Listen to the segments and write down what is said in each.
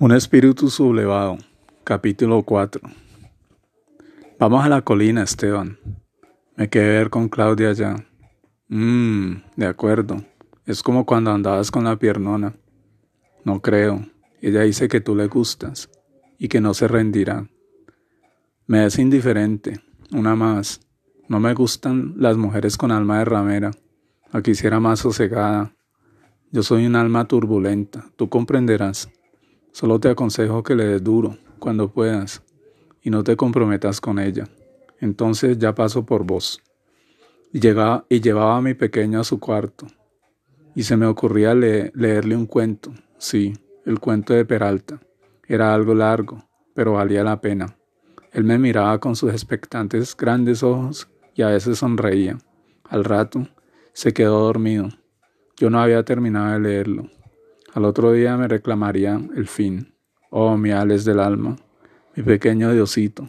Un espíritu sublevado. Capítulo 4. Vamos a la colina, Esteban. Me quedé ver con Claudia allá. Mmm, de acuerdo. Es como cuando andabas con la piernona. No creo. Ella dice que tú le gustas y que no se rendirá. Me es indiferente. Una más. No me gustan las mujeres con alma de ramera. La quisiera más sosegada. Yo soy un alma turbulenta. Tú comprenderás. Solo te aconsejo que le des duro cuando puedas y no te comprometas con ella. Entonces ya paso por vos. Llegaba, y llevaba a mi pequeño a su cuarto. Y se me ocurría leerle un cuento. Sí, el cuento de Peralta. Era algo largo, pero valía la pena. Él me miraba con sus expectantes grandes ojos y a veces sonreía. Al rato se quedó dormido. Yo no había terminado de leerlo. Al otro día me reclamaría el fin. Oh, mi ales del alma, mi pequeño Diosito,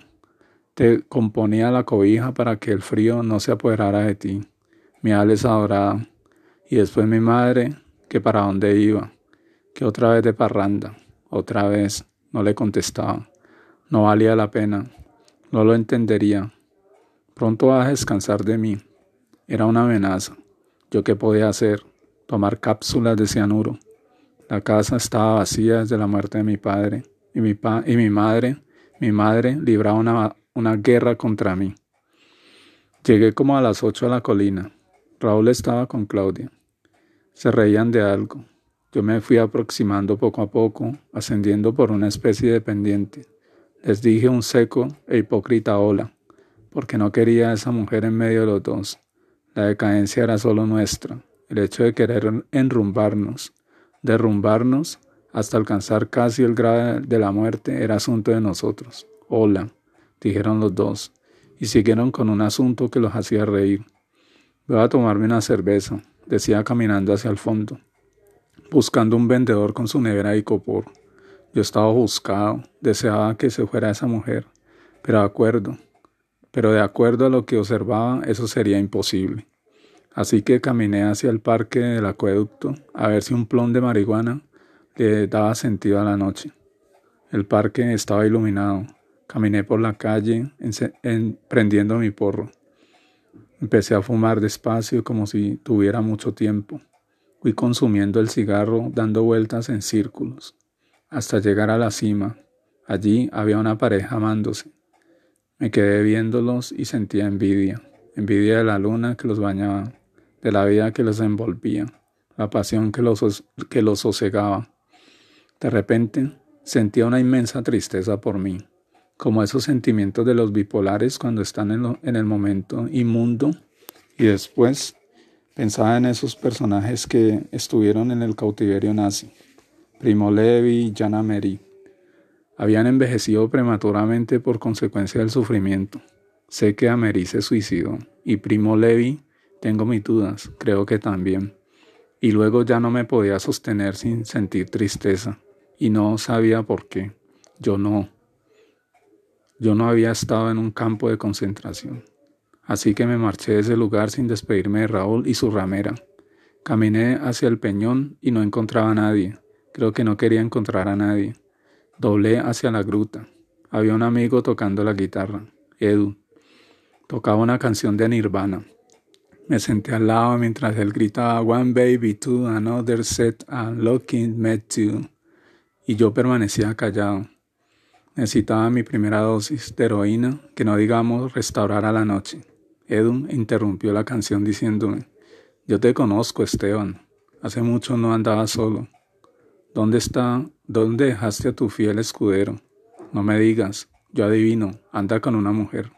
te componía la cobija para que el frío no se apoderara de ti. Mi ales adorada. Y después mi madre, que para dónde iba, que otra vez de parranda, otra vez, no le contestaba. No valía la pena, no lo entendería. Pronto vas a descansar de mí. Era una amenaza. ¿Yo qué podía hacer? Tomar cápsulas de cianuro. La casa estaba vacía desde la muerte de mi padre y mi, pa y mi madre, mi madre libraba una, una guerra contra mí. Llegué como a las ocho a la colina. Raúl estaba con Claudia. Se reían de algo. Yo me fui aproximando poco a poco, ascendiendo por una especie de pendiente. Les dije un seco e hipócrita hola, porque no quería a esa mujer en medio de los dos. La decadencia era solo nuestra, el hecho de querer enrumbarnos, Derrumbarnos hasta alcanzar casi el grado de la muerte era asunto de nosotros. Hola, dijeron los dos, y siguieron con un asunto que los hacía reír. Voy a tomarme una cerveza, decía caminando hacia el fondo, buscando un vendedor con su nevera y copor. Yo estaba buscado, deseaba que se fuera esa mujer, pero de acuerdo, pero de acuerdo a lo que observaba, eso sería imposible. Así que caminé hacia el parque del acueducto a ver si un plón de marihuana le daba sentido a la noche. El parque estaba iluminado. Caminé por la calle prendiendo mi porro. Empecé a fumar despacio como si tuviera mucho tiempo. Fui consumiendo el cigarro dando vueltas en círculos hasta llegar a la cima. Allí había una pareja amándose. Me quedé viéndolos y sentía envidia, envidia de la luna que los bañaba de la vida que los envolvía, la pasión que los, que los sosegaba. De repente sentía una inmensa tristeza por mí, como esos sentimientos de los bipolares cuando están en, en el momento inmundo y después pensaba en esos personajes que estuvieron en el cautiverio nazi, Primo Levi y Jana Mary. Habían envejecido prematuramente por consecuencia del sufrimiento. Sé que Amery se suicidó y Primo Levi tengo mis dudas, creo que también. Y luego ya no me podía sostener sin sentir tristeza, y no sabía por qué. Yo no. Yo no había estado en un campo de concentración. Así que me marché de ese lugar sin despedirme de Raúl y su ramera. Caminé hacia el peñón y no encontraba a nadie. Creo que no quería encontrar a nadie. Doblé hacia la gruta. Había un amigo tocando la guitarra, Edu. Tocaba una canción de Nirvana. Me senté al lado mientras él gritaba One baby, two, another set, and looking met to. Y yo permanecía callado. Necesitaba mi primera dosis de heroína, que no digamos restaurar a la noche. Edu interrumpió la canción diciéndome, yo te conozco, Esteban. Hace mucho no andaba solo. ¿Dónde está? ¿Dónde dejaste a tu fiel escudero? No me digas, yo adivino, anda con una mujer.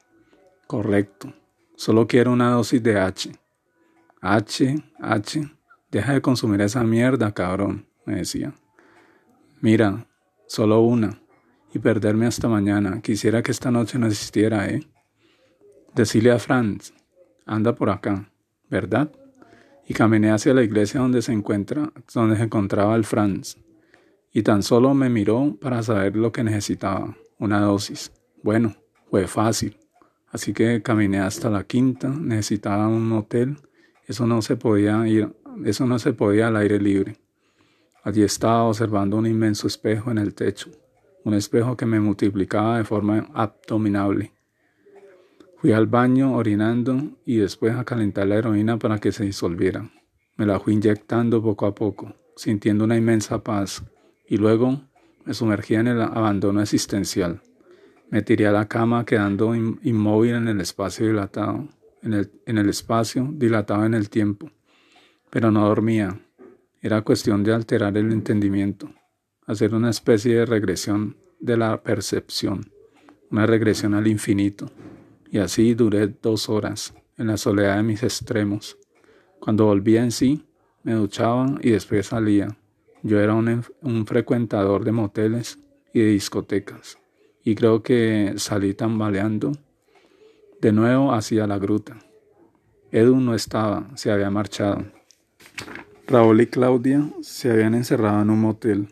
Correcto. Solo quiero una dosis de H. H, H, deja de consumir esa mierda, cabrón, me decía. Mira, solo una, y perderme hasta mañana. Quisiera que esta noche no existiera, ¿eh? Decirle a Franz, anda por acá, ¿verdad? Y caminé hacia la iglesia donde se encuentra, donde se encontraba el Franz. Y tan solo me miró para saber lo que necesitaba, una dosis. Bueno, fue fácil. Así que caminé hasta la quinta, necesitaba un hotel eso no se podía ir, eso no se podía al aire libre. Allí estaba observando un inmenso espejo en el techo, un espejo que me multiplicaba de forma abdominable. Fui al baño orinando y después a calentar la heroína para que se disolviera. Me la fui inyectando poco a poco, sintiendo una inmensa paz, y luego me sumergí en el abandono existencial. Me tiré a la cama quedando inmóvil en el espacio dilatado, en el, en el espacio dilatado en el tiempo. Pero no dormía, era cuestión de alterar el entendimiento, hacer una especie de regresión de la percepción, una regresión al infinito. Y así duré dos horas en la soledad de mis extremos. Cuando volvía en sí, me duchaba y después salía. Yo era un, un frecuentador de moteles y de discotecas, y creo que salí tambaleando de nuevo hacia la gruta. Edu no estaba, se había marchado. Raúl y Claudia se habían encerrado en un motel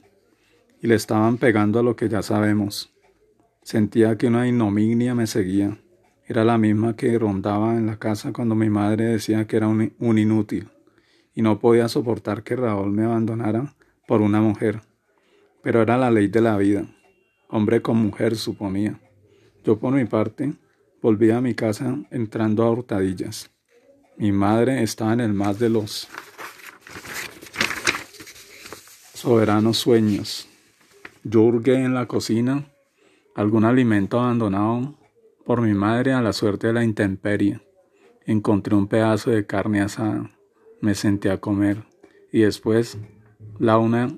y le estaban pegando a lo que ya sabemos. Sentía que una ignominia me seguía. Era la misma que rondaba en la casa cuando mi madre decía que era un, un inútil y no podía soportar que Raúl me abandonara por una mujer. Pero era la ley de la vida. Hombre con mujer, suponía. Yo por mi parte volví a mi casa entrando a hurtadillas. Mi madre estaba en el más de los Soberanos sueños. Yo hurgué en la cocina algún alimento abandonado por mi madre a la suerte de la intemperie. Encontré un pedazo de carne asada. Me senté a comer y después, la una,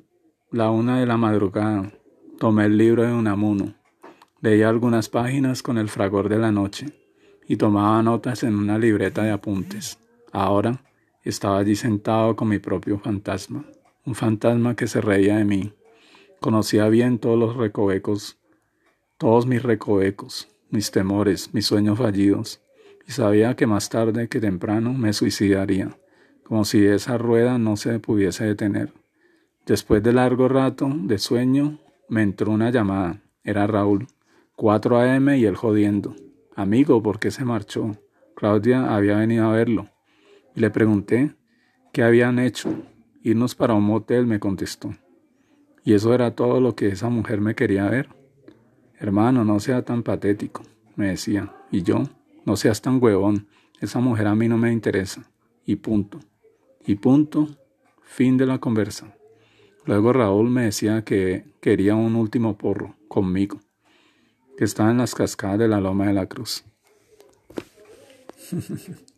la una de la madrugada, tomé el libro de Unamuno. Leí algunas páginas con el fragor de la noche y tomaba notas en una libreta de apuntes. Ahora estaba allí sentado con mi propio fantasma un fantasma que se reía de mí. Conocía bien todos los recovecos, todos mis recovecos, mis temores, mis sueños fallidos, y sabía que más tarde que temprano me suicidaría, como si esa rueda no se pudiese detener. Después de largo rato de sueño, me entró una llamada. Era Raúl. 4 a.m. y él jodiendo. Amigo, ¿por qué se marchó? Claudia había venido a verlo. Y le pregunté qué habían hecho. Irnos para un motel, me contestó. Y eso era todo lo que esa mujer me quería ver. Hermano, no sea tan patético, me decía. Y yo, no seas tan huevón, esa mujer a mí no me interesa. Y punto. Y punto, fin de la conversa. Luego Raúl me decía que quería un último porro conmigo, que estaba en las cascadas de la Loma de la Cruz.